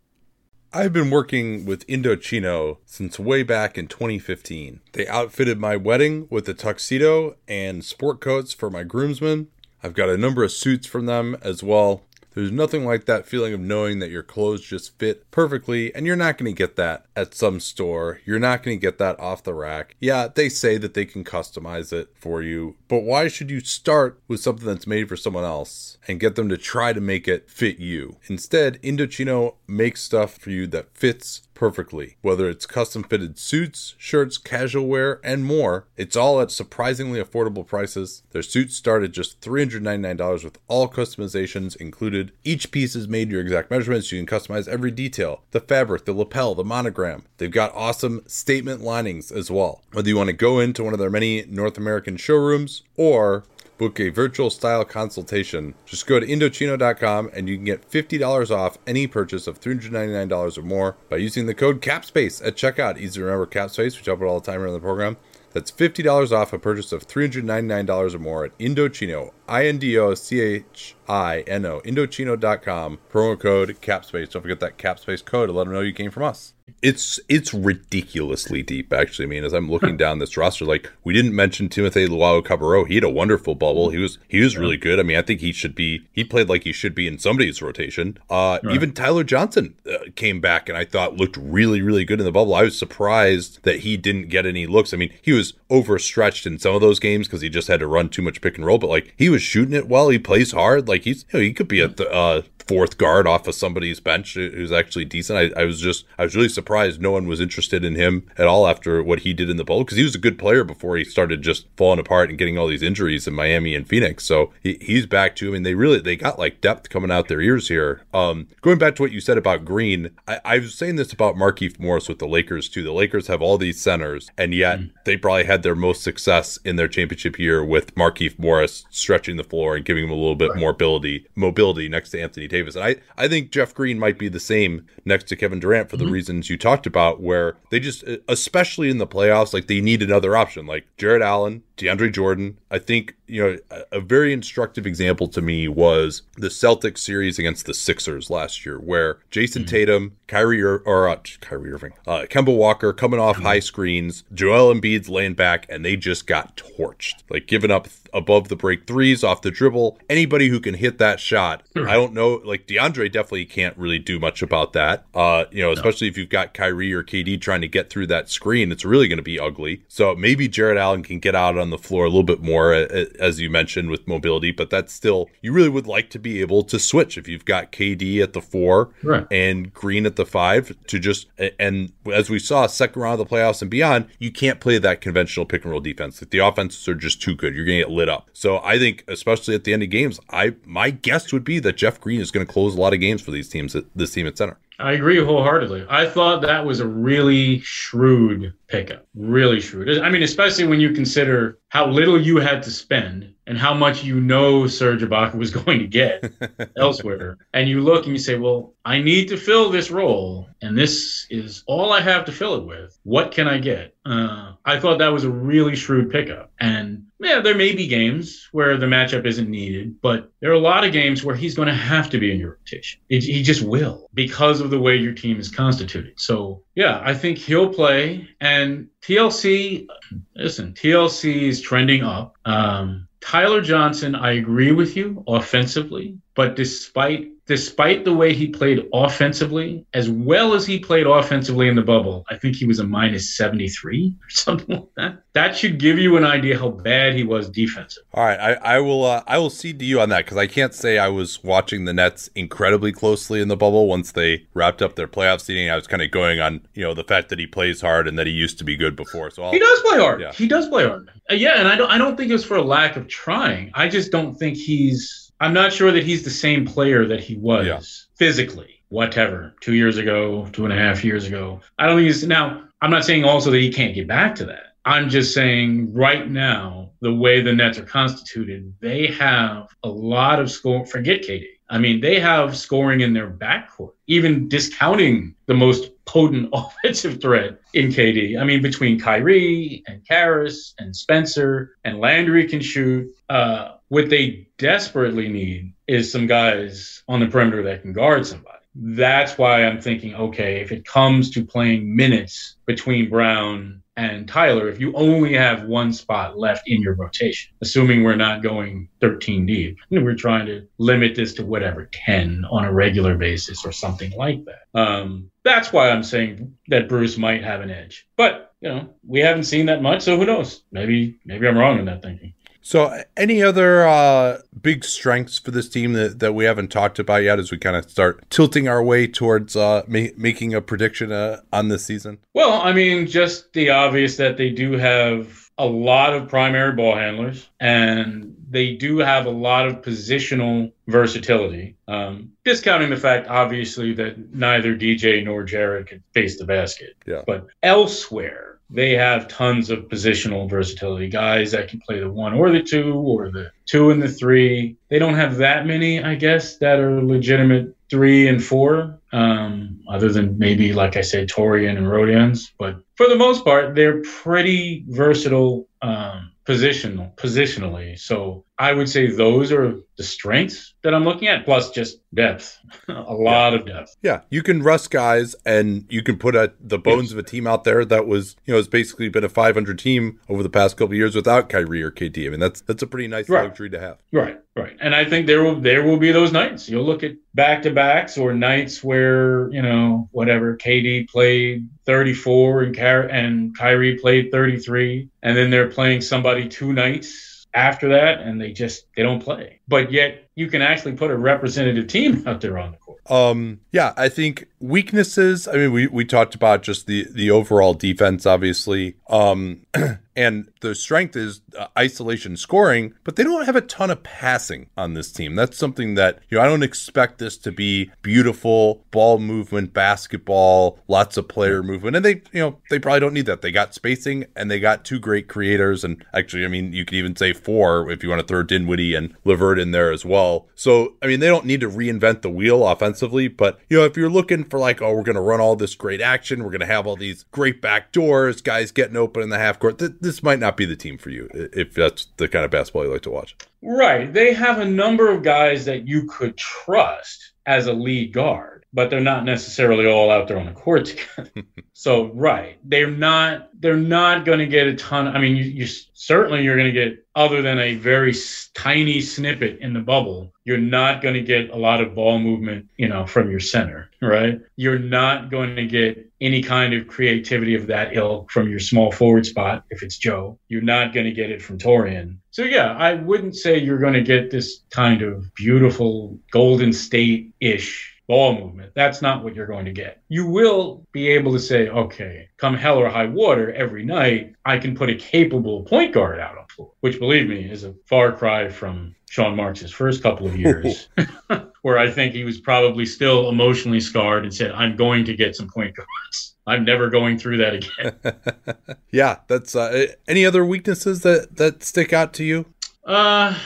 I've been working with Indochino since way back in 2015. They outfitted my wedding with a tuxedo and sport coats for my groomsmen. I've got a number of suits from them as well. There's nothing like that feeling of knowing that your clothes just fit perfectly, and you're not going to get that at some store. You're not going to get that off the rack. Yeah, they say that they can customize it for you, but why should you start with something that's made for someone else and get them to try to make it fit you? Instead, Indochino makes stuff for you that fits perfectly. Whether it's custom fitted suits, shirts, casual wear, and more, it's all at surprisingly affordable prices. Their suits start at just $399 with all customizations included. Each piece is made your exact measurements. You can customize every detail the fabric, the lapel, the monogram. They've got awesome statement linings as well. Whether you want to go into one of their many North American showrooms or book a virtual style consultation. Just go to Indochino.com and you can get $50 off any purchase of $399 or more by using the code CAPSPACE at checkout. Easy to remember CAPSPACE, we talk about all the time around the program. That's $50 off a purchase of $399 or more at Indochino, I N D O C H I N O, Indochino.com, promo code CAPSPACE. Don't forget that CAPSPACE code to let them know you came from us. It's it's ridiculously deep, actually. I mean, as I'm looking down this roster, like we didn't mention Timothy Luwawu-Cabarrot. He had a wonderful bubble. He was he was really good. I mean, I think he should be. He played like he should be in somebody's rotation. Uh, right. Even Tyler Johnson uh, came back and I thought looked really really good in the bubble. I was surprised that he didn't get any looks. I mean, he was overstretched in some of those games because he just had to run too much pick and roll. But like he was shooting it well. He plays hard. Like he's you know, he could be a the uh, fourth guard off of somebody's bench who's actually decent. I, I, was just I was really surprised no one was interested in him at all after what he did in the bowl because he was a good player before he started just falling apart and getting all these injuries in Miami and Phoenix. So he, he's back too. I mean, they really they got like depth coming out their ears here. Um, going back to what you said about Green, I, I was saying this about Markieff Morris with the Lakers too. The Lakers have all these centers, and yet mm. they probably had their most success in their championship year with Markieff Morris stretching the floor and giving him a little bit right. more mobility mobility next to Anthony Davis. And I, I think Jeff Green might be the same next to Kevin Durant for the mm-hmm. reasons you talked about, where they just, especially in the playoffs, like they need another option. Like Jarrett Allen, DeAndre Jordan. I think, you know, a, very instructive example to me was the Celtics series against the Sixers last year, where Jason mm-hmm. Tatum, Kyrie, or, or uh, Kyrie Irving, uh, Kemba Walker coming off mm-hmm. high screens, Joel Embiid's laying back, and they just got torched, like giving up above the break threes off the dribble. Anybody who can hit that shot, I don't know. Like DeAndre definitely can't really do much about that. Uh, you know, especially no. if you've got Kyrie or KD trying to get through that screen, it's really going to be ugly. So maybe Jarrett Allen can get out on the floor a little bit more, as you mentioned, with mobility. But that's still you really would like to be able to switch if you've got KD at the four right. and Green at the five to just and as we saw second round of the playoffs and beyond, you can't play that conventional pick and roll defense. Like the offenses are just too good. You're going to get lit up. So I think, especially at the end of games, I my guess would be that Jeff Green is going to close a lot of games for these teams. At, this team at center. I agree wholeheartedly. I thought that was a really shrewd pickup. Really shrewd. I mean, especially when you consider how little you had to spend and how much you know Serge Ibaka was going to get elsewhere. And you look and you say, well, I need to fill this role, and this is all I have to fill it with. What can I get? Uh, I thought that was a really shrewd pickup. And yeah, there may be games where the matchup isn't needed, but there are a lot of games where he's going to have to be in your rotation. It, he just will because of the way your team is constituted. So, yeah, I think he'll play. And TLC, listen, TLC is trending up. Um, Tyler Johnson, I agree with you offensively, but despite despite the way he played offensively, as well as he played offensively in the bubble, I think he was a minus 73 or something like that. That should give you an idea how bad he was defensive. All right, I, I will uh, I will cede to you on that because I can't say I was watching the Nets incredibly closely in the bubble once they wrapped up their playoff seeding. I was kind of going on you know the fact that he plays hard and that he used to be good before. So I'll, he does play hard. Yeah. He does play hard. Uh, yeah, and I don't I don't think it's for a lack of trying. I just don't think he's I'm not sure that he's the same player that he was yeah. physically, whatever, two years ago, two and a half years ago. I don't think he's now. I'm not saying also that he can't get back to that. I'm just saying right now, the way the Nets are constituted, they have a lot of score. Forget KD. I mean, they have scoring in their backcourt, even discounting the most potent offensive threat in KD. I mean, between Kyrie and Caris and Spencer and Landry can shoot. Uh, what they desperately need is some guys on the perimeter that can guard somebody. That's why I'm thinking, okay, if it comes to playing minutes between Brown and Tyler, if you only have one spot left in your rotation, assuming we're not going 13 deep, we're trying to limit this to whatever 10 on a regular basis or something like that. Um, that's why I'm saying that Bruce might have an edge. But you know, we haven't seen that much, so who knows? Maybe maybe I'm wrong in that thinking. So, any other uh, big strengths for this team that, that we haven't talked about yet as we kind of start tilting our way towards uh, ma- making a prediction uh, on this season? Well, I mean, just the obvious that they do have a lot of primary ball handlers and they do have a lot of positional versatility. Um, discounting the fact, obviously, that neither DJ nor Jarrett could face the basket. Yeah. But elsewhere, they have tons of positional versatility. Guys that can play the one or the two or the two and the three. They don't have that many, I guess, that are legitimate three and four, um, other than maybe, like I said, Taurean and Rodions. But for the most part, they're pretty versatile um, positional positionally. So I would say those are the strengths that I'm looking at, plus just depth, a lot yeah. of depth. Yeah, you can rust guys, and you can put a, the bones yes. of a team out there that was, you know, has basically been a 500 team over the past couple years without Kyrie or KD. I mean, that's that's a pretty nice right. luxury to have. Right, right. And I think there will there will be those nights. You'll look at back to backs or nights where you know whatever KD played 34 and Ky- and Kyrie played 33, and then they're playing somebody two nights after that, and they just they don't play. But yet you can actually put a representative team out there on the court. Um, yeah, I think weaknesses. I mean, we we talked about just the the overall defense, obviously. Um, and the strength is uh, isolation scoring, but they don't have a ton of passing on this team. That's something that you know I don't expect this to be beautiful ball movement, basketball, lots of player movement, and they you know they probably don't need that. They got spacing and they got two great creators, and actually, I mean, you could even say four if you want to throw Dinwiddie and In there as well. So I mean, they don't need to reinvent the wheel offensively, but you know if you're looking for like, oh, we're going to run all this great action, we're going to have all these great back doors, guys getting open in the half court. Th- this might not be the team for you if that's the kind of basketball you like to watch. Right. They have a number of guys that you could trust as a lead guard, but they're not necessarily all out there on the court together. so, right, they're not they're not going to get a ton. I mean, you, you certainly you're going to get other than a very tiny snippet in the bubble. You're not going to get a lot of ball movement, you know, from your center, right? You're not going to get any kind of creativity of that ilk from your small forward spot if it's Joe. You're not going to get it from Taurean. So yeah, I wouldn't say you're going to get this kind of beautiful Golden State ish ball movement. That's not what you're going to get. You will be able to say, okay, come hell or high water every night, I can put a capable point guard out on floor, which believe me is a far cry from Sean Marks' first couple of years, where I think he was probably still emotionally scarred and said, I'm going to get some point guards. I'm never going through that again. yeah, that's uh, any other weaknesses that that stick out to you? Uh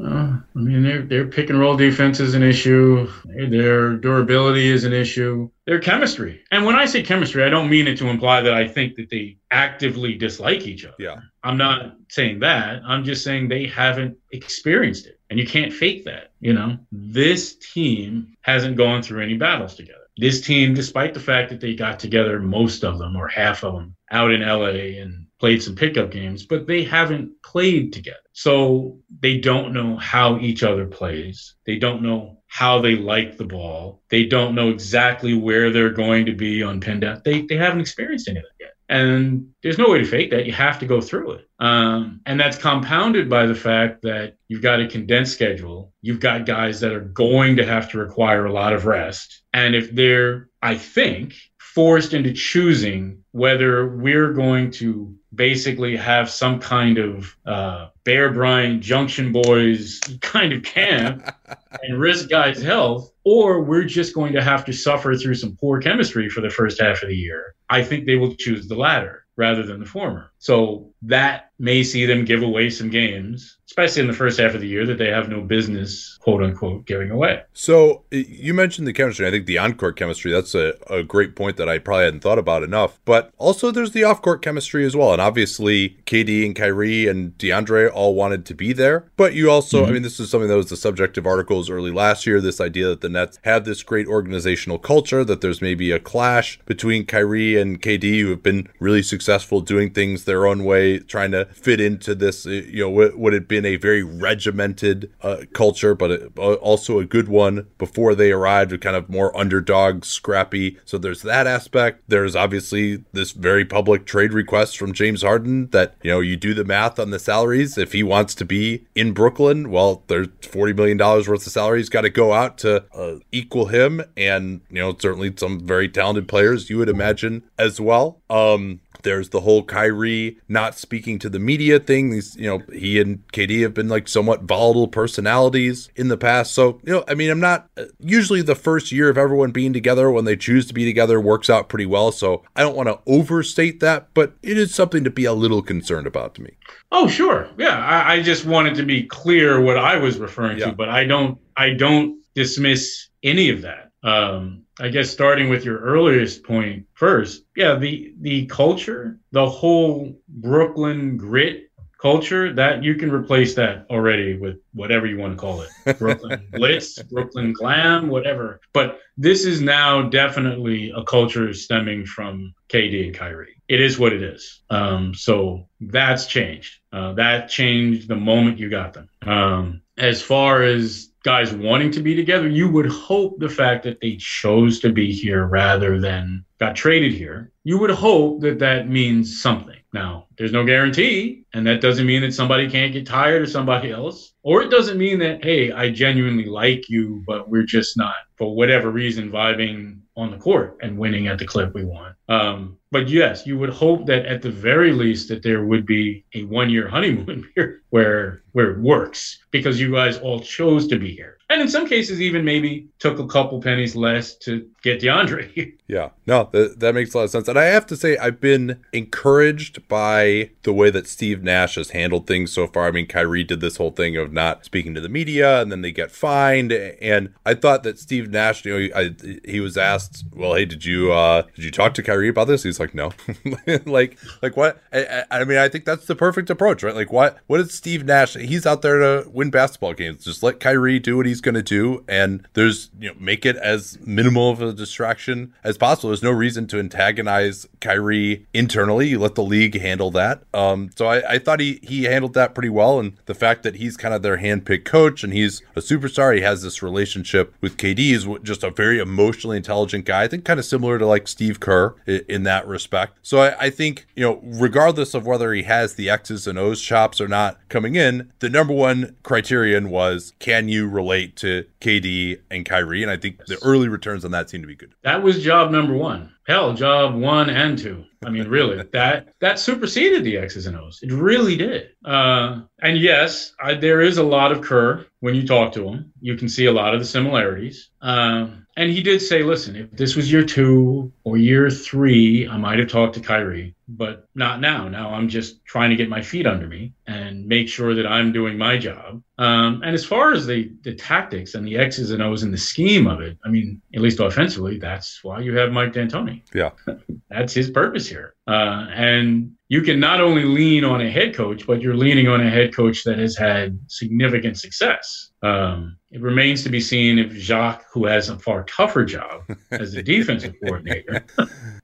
uh, I mean, their their pick and roll defense is an issue. Their durability is an issue. Their chemistry, and when I say chemistry, I don't mean it to imply that I think that they actively dislike each other. Yeah, I'm not saying that. I'm just saying they haven't experienced it, and you can't fake that. You know, this team hasn't gone through any battles together. This team, despite the fact that they got together, most of them or half of them, out in LA and played some pickup games, but they haven't played together. So they don't know how each other plays. They don't know how they like the ball. They don't know exactly where they're going to be on pin down. They, they haven't experienced any of that yet. And there's no way to fake that. You have to go through it. Um, and that's compounded by the fact that you've got a condensed schedule. You've got guys that are going to have to require a lot of rest. And if they're, I think, forced into choosing whether we're going to basically have some kind of uh, Bear Bryant Junction Boys kind of camp and risk guys' health, or we're just going to have to suffer through some poor chemistry for the first half of the year. I think they will choose the latter rather than the former. So that may see them give away some games especially in the first half of the year, that they have no business, quote unquote, giving away. So you mentioned the chemistry. I think the on-court chemistry, that's a, a great point that I probably hadn't thought about enough. But also there's the off-court chemistry as well. And obviously KD and Kyrie and DeAndre all wanted to be there. But you also, mm-hmm. I mean, this is something that was the subject of articles early last year, this idea that the Nets have this great organizational culture, that there's maybe a clash between Kyrie and KD who have been really successful doing things their own way way trying to fit into this. uh, You know, what would have been a very regimented uh, culture, but it, uh, also a good one before they arrived, kind of more underdog, scrappy. So there's that aspect. There's obviously this very public trade request from James Harden that you know you do the math on the salaries. If he wants to be in Brooklyn, well, there's forty million dollars worth of salaries got to go out to uh, equal him, and you know certainly some very talented players you would imagine as well. Um, there's the whole Kyrie not speaking to the media thing. These, you know, he and KD have been like somewhat volatile personalities in the past. So, you know, I mean, I'm not usually the first year of everyone being together when they choose to be together works out pretty well. So I don't want to overstate that, but it is something to be a little concerned about to me. Oh, sure. Yeah. I, I just wanted to be clear what I was referring Yeah. to, but I don't, I don't dismiss any of that. Um, I guess starting with your earliest point first, yeah, the the culture, the whole Brooklyn grit culture, that you can replace that already with whatever you want to call it, Brooklyn Blitz, Brooklyn Glam, whatever. But this is now definitely a culture stemming from KD and Kyrie. It is what it is. Um, so that's changed. Uh, that changed the moment you got them. Um, as far as guys wanting to be together, you would hope the fact that they chose to be here rather than got traded here, you would hope that that means something. Now, there's no guarantee, and that doesn't mean that somebody can't get tired of somebody else, or it doesn't mean that, hey, I genuinely like you, but we're just not, for whatever reason, vibing on the court and winning at the clip we want. Um, but yes, you would hope that at the very least that there would be a one-year honeymoon period where where it works because you guys all chose to be here, and in some cases even maybe took a couple pennies less to get DeAndre. Yeah, no, that, that makes a lot of sense. And I have to say, I've been encouraged by the way that Steve Nash has handled things so far. I mean, Kyrie did this whole thing of not speaking to the media and then they get fined. And I thought that Steve Nash, you know, I, he was asked, well, hey, did you, uh, did you talk to Kyrie about this? He's like, no. like, like what? I, I I mean, I think that's the perfect approach, right? Like, what, what is Steve Nash? He's out there to win basketball games. Just let Kyrie do what he's going to do. And there's, you know, make it as minimal of a distraction as possible. There's no reason to antagonize Kyrie internally. You let the league handle that. Um, so I, I thought he he handled that pretty well. And the fact that he's kind of their handpicked coach and he's a superstar, he has this relationship with KD. He's just a very emotionally intelligent guy. I think kind of similar to like Steve Kerr in, in that respect. So I, I think you know, regardless of whether he has the X's and O's chops or not coming in, the number one criterion was can you relate to KD and Kyrie? And I think the early returns on that seem to be good. That was job number one. Hell, job one and two. I mean, really, that that superseded the X's and O's. It really did. Uh, and yes, I, there is a lot of Kerr when you talk to him. You can see a lot of the similarities. Um, and he did say, "Listen, if this was year two or year three, I might have talked to Kyrie, but not now. Now I'm just trying to get my feet under me and make sure that I'm doing my job." Um, and as far as the the tactics and the X's and O's and the scheme of it, I mean, at least offensively, that's why you have Mike D'Antoni. Yeah. That's his purpose here. Uh, and you can not only lean on a head coach, but you're leaning on a head coach that has had significant success. Um, it remains to be seen if Jacque, who has a far tougher job as a defensive coordinator,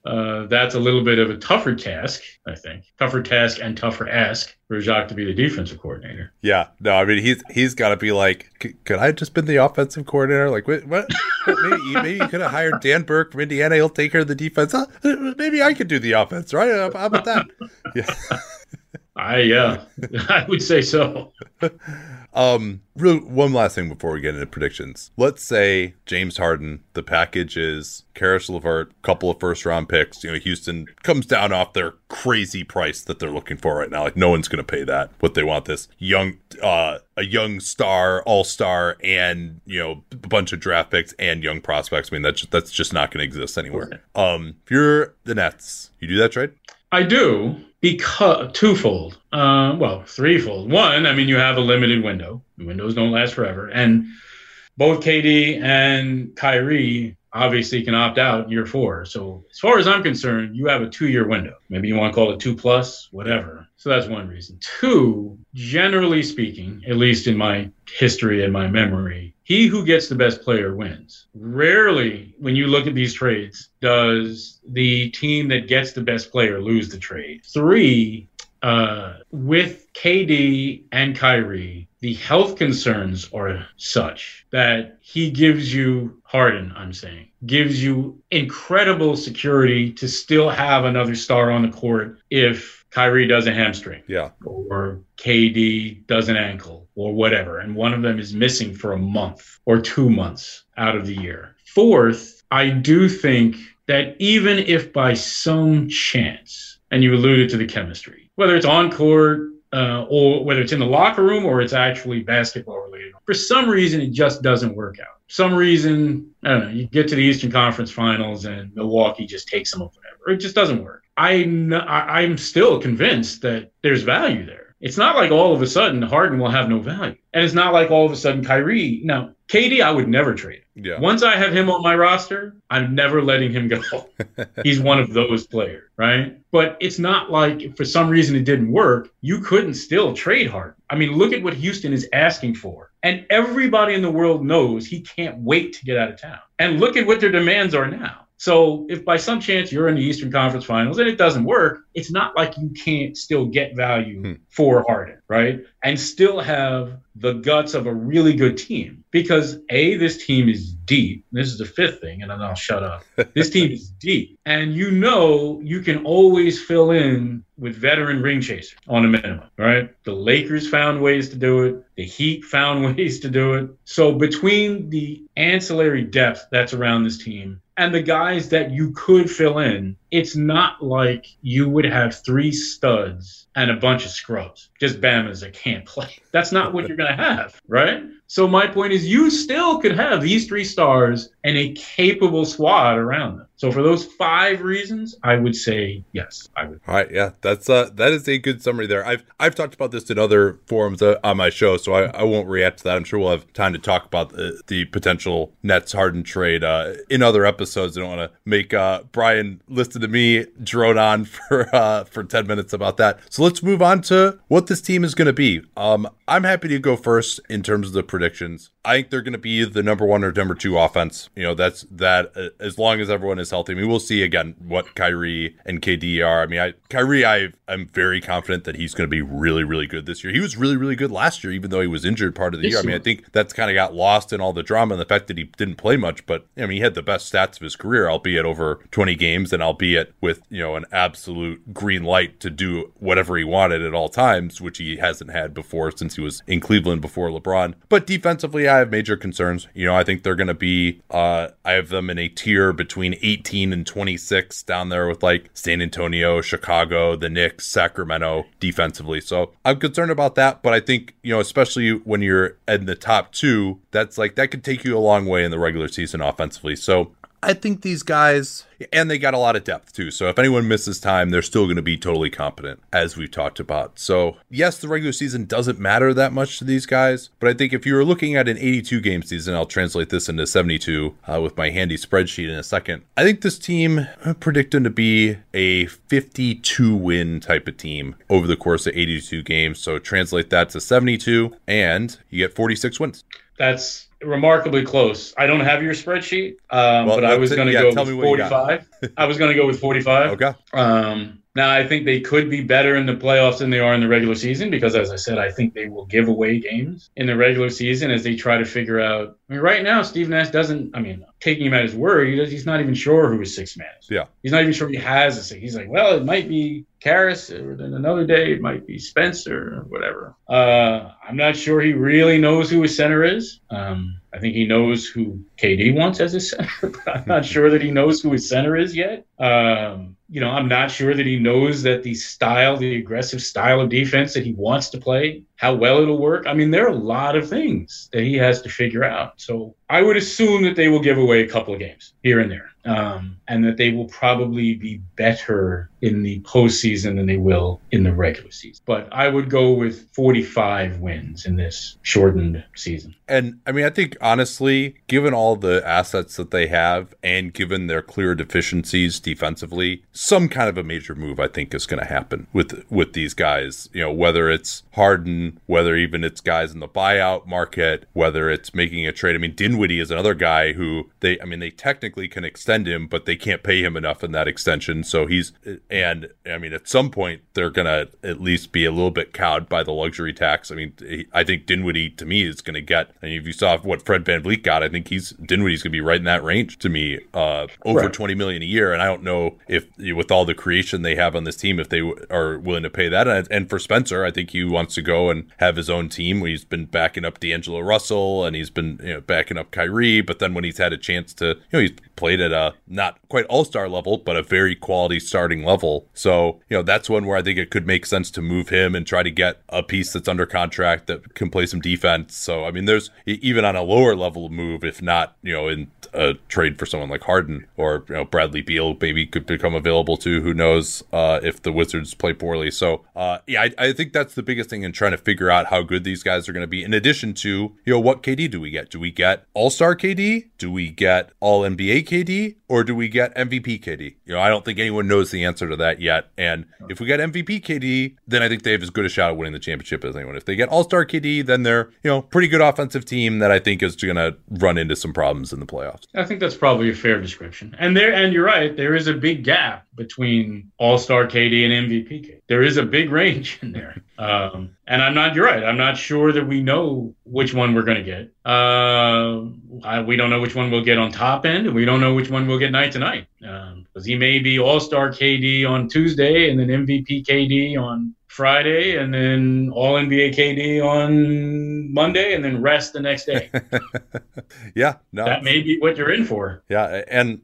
uh, that's a little bit of a tougher task, I think. Tougher task and tougher ask for Jacque to be the defensive coordinator. Yeah, no, I mean he's he's got to be like, could I have just been the offensive coordinator? Like, what? what? maybe you- maybe you could have hired Dan Burke from Indiana. He'll take care of the defense. Huh? Maybe I could do the offense, right? How about that? Yeah. I yeah, I would say so. Um, real one last thing before we get into predictions. Let's say James Harden, the package is Caris LeVert, couple of first round picks. You know, Houston comes down off their crazy price that they're looking for right now. Like no one's gonna pay that. What they want this young uh a young star, all star, and you know, a bunch of draft picks and young prospects. I mean that's that's just not gonna exist anywhere. Um if you're the Nets, you do that trade? I do because twofold. Uh, well, threefold. One, I mean, you have a limited window. The windows don't last forever, and both KD and Kyrie obviously can opt out year four. So as far as I'm concerned, you have a two-year window. Maybe you want to call it two plus, whatever. So that's one reason. Two, generally speaking, at least in my history and my memory, he who gets the best player wins. Rarely, when you look at these trades, does the team that gets the best player lose the trade. Three, uh, with KD and Kyrie, the health concerns are such that he gives you Harden, I'm saying, gives you incredible security to still have another star on the court if Kyrie does a hamstring. Yeah. Or KD does an ankle or whatever. And one of them is missing for a month or two months out of the year. Fourth, I do think that even if by some chance, and you alluded to the chemistry, whether it's on court, uh, or whether it's in the locker room or it's actually basketball related. For some reason, it just doesn't work out. Some reason, I don't know, you get to the Eastern Conference Finals and Milwaukee just takes them or whatever. It just doesn't work. I'm, I'm still convinced that there's value there. It's not like all of a sudden Harden will have no value. And it's not like all of a sudden Kyrie. Now, KD, I would never trade. Yeah. Once I have him on my roster, I'm never letting him go. He's one of those players, right? But it's not like for some reason it didn't work. You couldn't still trade Harden. I mean, look at what Houston is asking for. And everybody in the world knows he can't wait to get out of town. And look at what their demands are now. So if by some chance you're in the Eastern Conference Finals and it doesn't work, it's not like you can't still get value hmm. for Harden, right? And still have the guts of a really good team. Because A, this team is deep. This is the fifth thing, and then I'll shut up. this team is deep. And you know you can always fill in with veteran ring chasers on a minimum, right? The Lakers found ways to do it. The Heat found ways to do it. So between the ancillary depth that's around this team and the guys that you could fill in, it's not like you would have three studs and a bunch of scrubs, just Bamas that can't play. That's not what you're going to have, right? So my point is, you still could have these three stars and a capable squad around them. So for those five reasons, I would say yes. I would. All right, yeah, that's uh, that is a good summary there. I've I've talked about this in other forums uh, on my show, so I, I won't react to that. I'm sure we'll have time to talk about the, the potential Nets Harden trade uh, in other episodes. I don't want to make uh, Brian listen to me drone on for uh, for ten minutes about that. So let's move on to what this team is going to be. Um, I'm happy to go first in terms of the predictions. I think they're going to be the number one or number two offense. You know, that's that uh, as long as everyone is healthy. I mean, we'll see again what Kyrie and KD are. I mean, I Kyrie, I I'm very confident that he's going to be really, really good this year. He was really, really good last year, even though he was injured part of the year. I mean, I think that's kind of got lost in all the drama and the fact that he didn't play much. But I mean, he had the best stats of his career, albeit over 20 games, and albeit with you know an absolute green light to do whatever he wanted at all times, which he hasn't had before since he was in Cleveland before LeBron. But defensively, I have major concerns. You know, I think they're going to be, uh, I have them in a tier between 18 and 26 down there with like San Antonio, Chicago, the Knicks, Sacramento defensively. So I'm concerned about that. But I think, you know, especially when you're in the top two, that's like, that could take you a long way in the regular season offensively. So I think these guys, and they got a lot of depth too. So if anyone misses time, they're still going to be totally competent, as we've talked about. So yes, the regular season doesn't matter that much to these guys, but I think if you were looking at an 82 game season, I'll translate this into 72 uh, with my handy spreadsheet in a second. I think this team I predict them to be a 52 win type of team over the course of 82 games. So translate that to 72, and you get 46 wins. That's remarkably close. I don't have your spreadsheet, um, well, but I was going to yeah, go with 45. I was going to go with 45. Okay. Um, now, I think they could be better in the playoffs than they are in the regular season because, as I said, I think they will give away games in the regular season as they try to figure out. I mean, right now, Steve Nash doesn't, I mean, taking him at his word, he does, he's not even sure who his sixth man is. Yeah. He's not even sure he has a six. He's like, well, it might be Caris, or then another day it might be Spencer or whatever. Uh, I'm not sure he really knows who his center is. Um, I think he knows who KD wants as his center, but I'm not sure that he knows who his center is yet. Um, you know, I'm not sure that he knows that the style, the aggressive style of defense that he wants to play, how well it'll work. I mean, there are a lot of things that he has to figure out. So I would assume that they will give away a couple of games here and there um, and that they will probably be better in the postseason than they will in the regular season. But I would go with 45 wins in this shortened season. And I mean, I think honestly, given all the assets that they have and given their clear deficiencies defensively, some kind of a major move I think is going to happen with with these guys. You know, whether it's Harden, whether even it's guys in the buyout market, whether it's making a trade. I mean, Dinwiddie is another guy who they, I mean, they technically can extend him, but they can't pay him enough in that extension. So he's and I mean at some point they're gonna at least be a little bit cowed by the luxury tax. I mean I think Dinwiddie to me is gonna get. And if you saw what Fred Van VanVleet got, I think he's Dinwiddie's gonna be right in that range to me, uh, over right. twenty million a year. And I don't know if with all the creation they have on this team, if they are willing to pay that. And, and for Spencer, I think he wants to go and have his own team. He's been backing up D'Angelo Russell and he's been you know, backing up Kyrie. But then when he's had a chance to, you know, he's played at a not quite all star level, but a very quality starting level. So, you know, that's one where I think it could make sense to move him and try to get a piece that's under contract that can play some defense. So, I mean, there's even on a lower level move, if not, you know, in a trade for someone like Harden or, you know, Bradley Beal maybe could become available too. Who knows uh, if the Wizards play poorly. So, uh, yeah, I, I think that's the biggest thing in trying to figure out how good these guys are going to be. In addition to, you know, what KD do we get? Do we get All Star KD? Do we get All NBA KD? Or do we get MVP KD? You know, I don't think anyone knows the answer to that yet. And if we get MVP KD, then I think they have as good a shot at winning the championship as anyone. If they get All Star KD, then they're you know pretty good offensive team that I think is going to run into some problems in the playoffs. I think that's probably a fair description. And there, and you're right, there is a big gap between All Star KD and MVP KD. There is a big range in there. Um, and I'm not, you're right. I'm not sure that we know which one we're going to get. Uh, I, we don't know which one we'll get on top end, and we don't know which one we'll get night to night. Because um, he may be All Star KD on Tuesday and then MVP KD on Friday and then all NBA KD on Monday and then rest the next day. yeah, no. That may be what you're in for. Yeah, and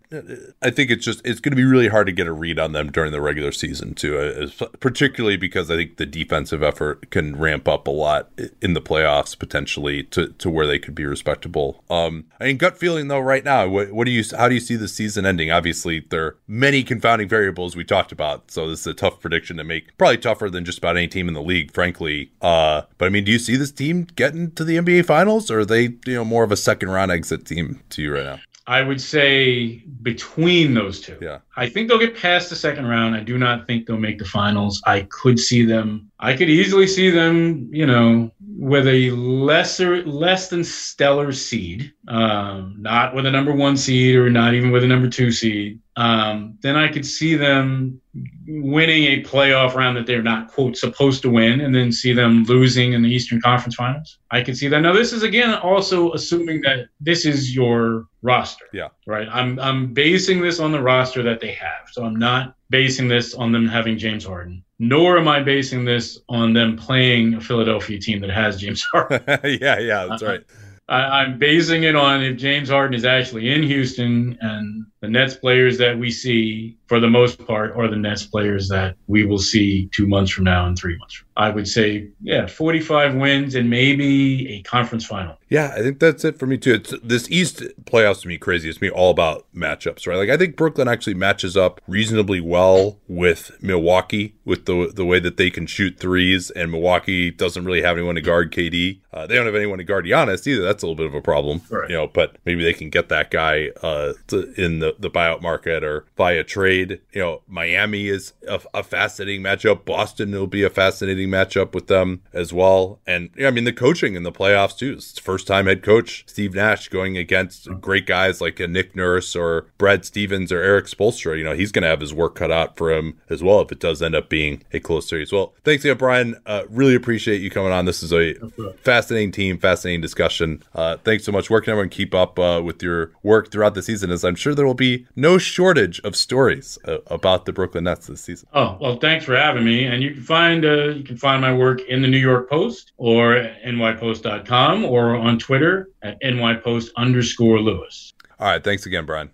I think it's just it's going to be really hard to get a read on them during the regular season too, uh, particularly because I think the defensive effort can ramp up a lot in the playoffs potentially to, to where they could be respectable. Um, I mean, gut feeling though, right now, what, what do you how do you see the season ending? Obviously, there are many confounding variables we talked about, so this is a tough prediction to make. Probably tougher than just about any team in the league, frankly. Uh, but I mean, do you see this team getting to the NBA Finals, or are they you know more of a second round exit team to you right now? I would say between those two. Yeah. I think they'll get past the second round. I do not think they'll make the finals. I could see them. I could easily see them, you know, with a lesser, less than stellar seed, um, not with a number one seed or not even with a number two seed. Um, then I could see them winning a playoff round that they're not quote supposed to win, and then see them losing in the Eastern Conference Finals. I can see that. Now, this is again also assuming that this is your roster. Yeah. Right. I'm I'm basing this on the roster that they have. So I'm not basing this on them having James Harden. Nor am I basing this on them playing a Philadelphia team that has James Harden. yeah, yeah, that's right. I, I'm basing it on if James Harden is actually in Houston and the Nets players that we see, for the most part, are the Nets players that we will see two months from now and three months. From now. I would say, yeah, 45 wins and maybe a conference final. Yeah, I think that's it for me too. It's this East playoffs to me crazy. It's me all about matchups, right? Like I think Brooklyn actually matches up reasonably well with Milwaukee with the the way that they can shoot threes, and Milwaukee doesn't really have anyone to guard KD. Uh, they don't have anyone to guard Giannis either. That's a little bit of a problem, right. you know. But maybe they can get that guy uh, to, in the the buyout market or via trade. You know, Miami is a, a fascinating matchup. Boston will be a fascinating matchup with them as well. And yeah, I mean, the coaching in the playoffs too. It's first time head coach Steve Nash going against great guys like a Nick Nurse or Brad Stevens or Erik Spoelstra. You know, he's going to have his work cut out for him as well if it does end up being a close series. Well, thanks again, Brian. Uh, really appreciate you coming on. This is a fascinating team, fascinating discussion. Uh, thanks so much. Where can everyone keep up uh, with your work throughout the season? As I'm sure there will be no shortage of stories uh, about the Brooklyn Nets this season. Oh well, thanks for having me. And you can find uh, you can find my work in the New York Post or nypost.com or on Twitter at nypost underscore Lewis. All right, thanks again, Brian.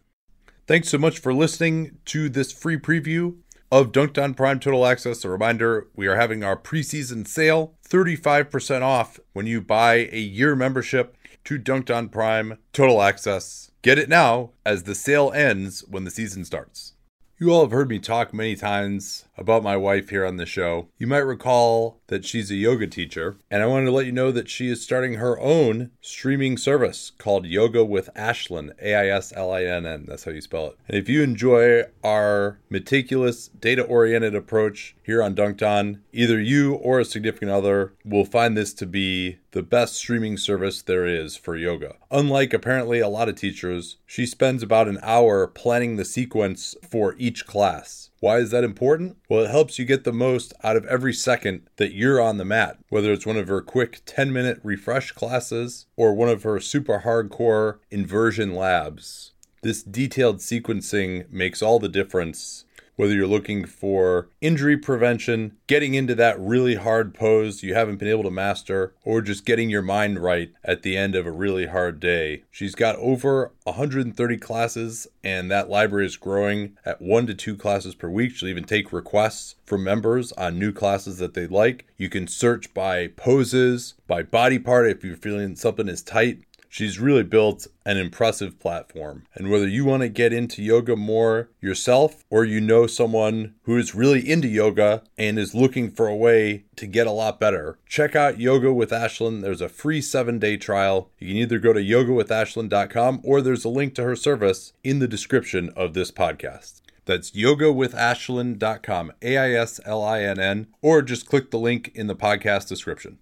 Thanks so much for listening to this free preview of Dunc'd on Prime Total Access. A reminder we are having our preseason sale 35% off when you buy a year membership to Dunc'd on Prime Total Access. Get it now as the sale ends when the season starts. You all have heard me talk many times about my wife here on the show. You might recall that she's a yoga teacher, and I wanted to let you know that she is starting her own streaming service called Yoga with Aislinn, A I S L I N N. That's how you spell it. And if you enjoy our meticulous, data oriented approach here on Dunc'd On, either you or a significant other will find this to be the best streaming service there is for yoga. Unlike apparently a lot of teachers, she spends about an hour planning the sequence for each class. Why is that important? Well, it helps you get the most out of every second that you're on the mat, whether it's one of her quick 10 minute refresh classes or one of her super hardcore inversion labs. This detailed sequencing makes all the difference whether you're looking for injury prevention, getting into that really hard pose you haven't been able to master, or just getting your mind right at the end of a really hard day. She's got over 130 classes, and that library is growing at one to two classes per week. She'll even take requests from members on new classes that they like. You can search by poses, by body part if you're feeling something is tight. She's really built an impressive platform. And whether you want to get into yoga more yourself or you know someone who is really into yoga and is looking for a way to get a lot better, check out Yoga with Aislinn. There's a free seven day trial. You can either go to yogawithaislinn.com or there's a link to her service in the description of this podcast. That's yogawithaislinn.com, A I S L I N N, or just click the link in the podcast description.